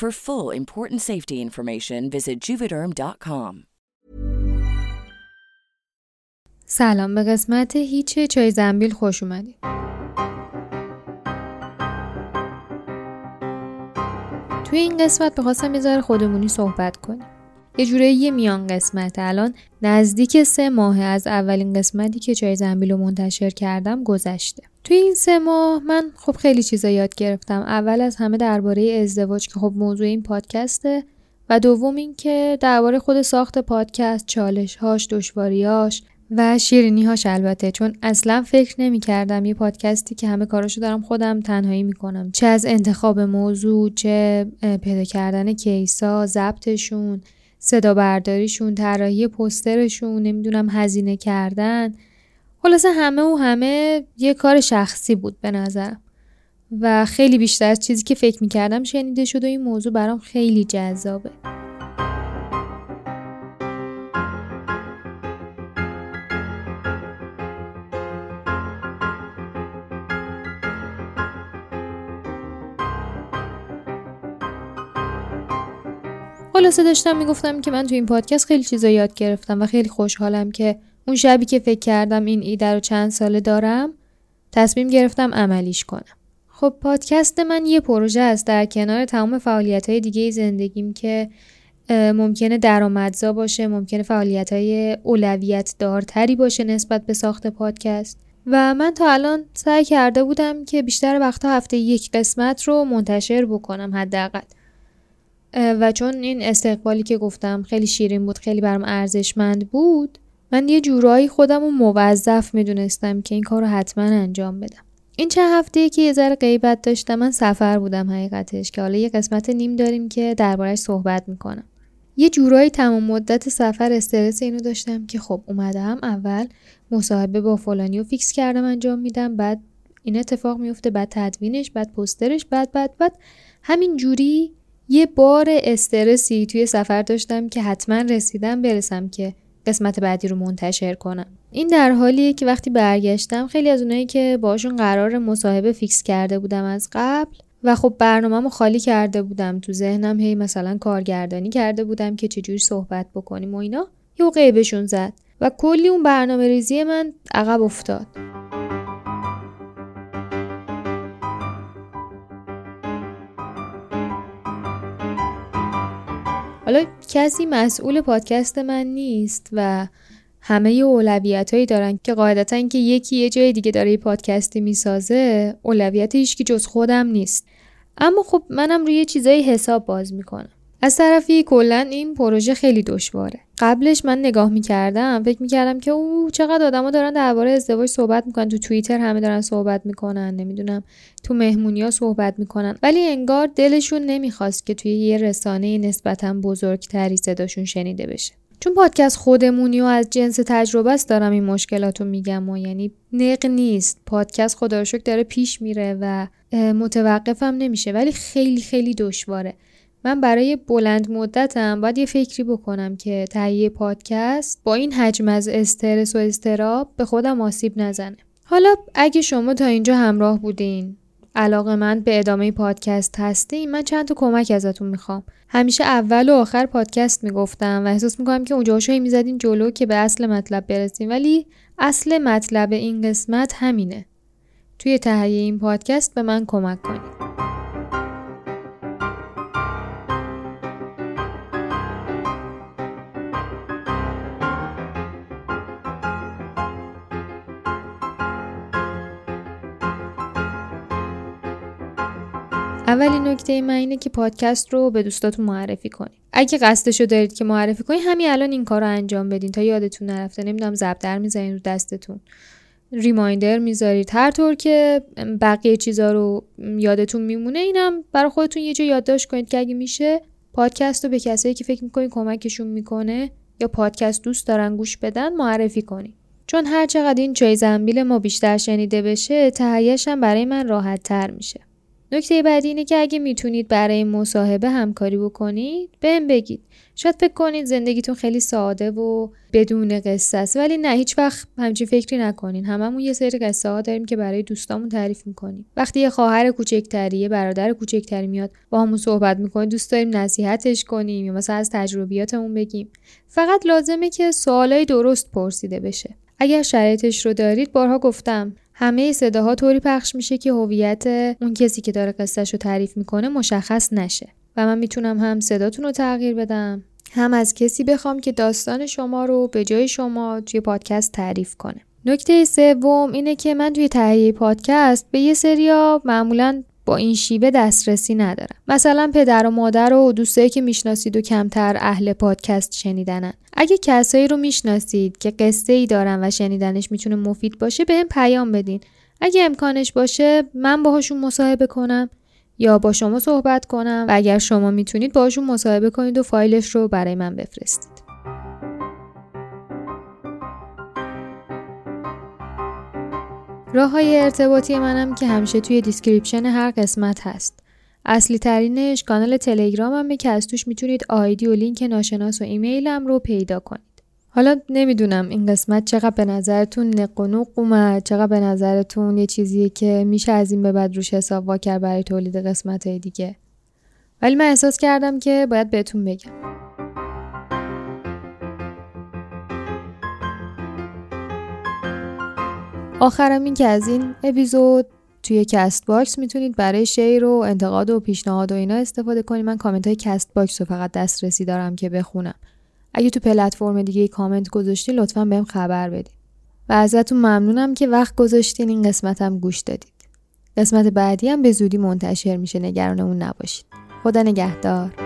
For full important safety information, visit juvederm.com. سلام به قسمت هیچ چای زنبیل خوش اومدید. توی این قسمت می‌خواستم یه ذره خودمونی صحبت کنیم. یه جوره یه میان قسمت الان نزدیک سه ماه از اولین قسمتی که چای زنبیل رو منتشر کردم گذشته. توی این سه ماه من خب خیلی چیزا یاد گرفتم. اول از همه درباره ازدواج که خب موضوع این پادکسته و دوم اینکه درباره خود ساخت پادکست چالش هاش دشواریاش و شیرینی هاش البته. چون اصلا فکر نمی کردم یه پادکستی که همه کاراشو دارم خودم تنهایی می‌کنم. چه از انتخاب موضوع چه پیدا کردن کیسا ضبطشون صدا برداریشون طراحی پسترشون نمی‌دونم هزینه کردن. خلاصه همه و همه یه کار شخصی بود به نظرم. و خیلی بیشتر از چیزی که فکر می‌کردم شنیده شد و این موضوع برام خیلی جذابه. خلاصه داشتم می‌گفتم که من تو این پادکست خیلی چیزا یاد گرفتم و خیلی خوشحالم که اون شبی که فکر کردم این ایده رو چند ساله دارم تصمیم گرفتم عملیش کنم. خب پادکست من یه پروژه است در کنار تمام فعالیت های دیگه زندگیم که ممکنه درآمدزا باشه ممکنه فعالیت های اولویت دارتری باشه نسبت به ساخت پادکست و من تا الان سعی کرده بودم که بیشتر وقتا هفته یک قسمت رو منتشر بکنم حداقل و چون این استقبالی که گفتم خیلی شیرین بود خیلی برام ارزشمند بود من یه جورایی خودم رو موظف می‌دونستم که این کار رو حتما انجام بدم. این چند هفته که یه ذره غیبت داشتم من سفر بودم حقیقتش که حالا یه قسمت نیم داریم که دربارهش صحبت می‌کنم. یه جورایی تمام مدت سفر استرس اینو داشتم که خب اومدم اول مصاحبه با فلانی رو فیکس کردم انجام میدم بعد این اتفاق میفته بعد تدوینش بعد پسترش بعد بعد بعد. همین جوری یه بار استرسی توی سفر داشتم که حتما رسیدم برسم که قسمت بعدی رو منتشر کنم. این در حالیه که وقتی برگشتم خیلی از اونایی که باشون قرار مصاحبه فیکس کرده بودم از قبل و خب برنامه خالی کرده بودم تو ذهنم هی مثلا کارگردانی کرده بودم که چجوری صحبت بکنیم و اینا یه قیبشون زد و کلی اون برنامه ریزی من عقب افتاد. حالا کسی مسئول پادکست من نیست و همه اولویت هایی دارن که قاعدتا اینکه یکی یه جای دیگه داره پادکستی می‌سازه اولویت هیچ جز خودم نیست. اما خب منم روی چیزایی حساب باز می‌کنم. از طرفی کلا این پروژه خیلی دشواره. قبلش من نگاه می‌کردم فکر می‌کردم که او چقدر آدما دارن درباره ازدواج صحبت می‌کنن. تو توییتر همه دارن صحبت می‌کنن نمی‌دونم. تو مهمونیا صحبت می‌کنن. ولی انگار دلشون نمی‌خواست که توی یه رسانه نسبتا بزرگتری صداشون شنیده بشه. چون پادکست خودمونی و از جنس تجربه است دارم این مشکلات رو میگم و یعنی نق نیست. پادکست خدا داره پیش میره و متوقفم نمیشه. ولی خیلی خیلی دشواره. من برای بلند مدتم باید یه فکری بکنم که تهیه پادکست با این حجم از استرس و استراب به خودم آسیب نزنه. حالا اگه شما تا اینجا همراه بودین علاقه من به ادامه پادکست هستین من چند تا کمک ازتون می‌خوام. همیشه اول و آخر پادکست می‌گفتم و احساس می‌کنم که اونجا شوی می‌زدین جلو که به اصل مطلب برسیم. ولی اصل مطلب این قسمت همینه. توی تهیه این پادکست به من کمک کنید. اولین نکته من اینه که پادکست رو به دوستاتون معرفی کنید. اگه قصدشو دارید که معرفی کنید همین الان این کار رو انجام بدین. تا یادتون نرفته نمی‌دونم زبدر می‌زنید رو دستتون. ریمایندر می‌ذارید. هر طور که بقیه چیزا رو یادتون میمونه اینم برای خودتون یه جا یادداشت کنید که اگه میشه پادکست رو به کسایی که فکر می‌کنید کمکشون می‌کنه یا پادکست دوست دارن گوش بدن معرفی کنید. چون هر چقدر این چای زنبیل ما بیشتر شنیده بشه تهیهش هم برای من راحت تر میشه. نکته بعدی اینه که اگه می‌تونید برای مصاحبه همکاری بکنید بهم بگید. شاید فکر کنید زندگیتون خیلی ساده و بدون قصه است ولی نه هیچ وقت همچین فکری نکنین. هممون یه سری قصه ها داریم که برای دوستامون تعریف می‌کنیم. وقتی یه خواهر کوچکتری یه برادر کوچکتری میاد با همون صحبت می‌کنیم دوست داریم نصیحتش کنیم یا مثلا از تجربیاتمون بگیم. فقط لازمه که سوالای درست پرسیده بشه. اگر شرایطش رو دارید بارها گفتم همه صداها طوری پخش میشه که هویت اون کسی که داره قصهش رو تعریف می‌کنه مشخص نشه. و من می‌تونم هم صداتون رو تغییر بدم هم از کسی بخوام که داستان شما رو به جای شما توی پادکست تعریف کنه. نکته سوم اینه که من توی تهیه پادکست به یه سریا معمولا با این شیوه دسترسی ندارم. مثلا پدر و مادر و دوستایی که می‌شناسید و کمتر اهل پادکست شنیدنن. اگه کسایی رو می‌شناسید که قصه ای دارن و شنیدنش می‌تونه مفید باشه به هم پیام بدین. اگه امکانش باشه من باهاشون مصاحبه کنم یا با شما صحبت کنم و اگر شما می‌تونید باهاشون مصاحبه کنید و فایلش رو برای من بفرستید. راه های ارتباطی منم که همیشه توی description هر قسمت هست. اصلی ترینش کانال تلگراممه که از توش می‌تونید ID و لینک ناشناس و ایمیلم رو پیدا کنید. حالا نمی‌دونم این قسمت چقدر به نظرتون نق اومد چقدر به نظرتون یه چیزیه که میشه از این به بعد روش حساب وا کرد برای تولید قسمت های دیگه ولی من احساس کردم که باید بهتون بگم آخرم این که از این اپیزود توی Castbox می‌تونید برای share و انتقاد و پیشنهاد و اینا استفاده کنید. من کامنت های Castbox رو فقط دسترسی دارم که بخونم. اگه تو پلتفرم دیگه کامنت گذاشتین لطفا بهم خبر بدید. و ازتون ممنونم که وقت گذاشتین. این قسمتم گوش دادید. قسمت بعدی هم به زودی منتشر میشه. نگران اون نباشید. خدا نگهدار.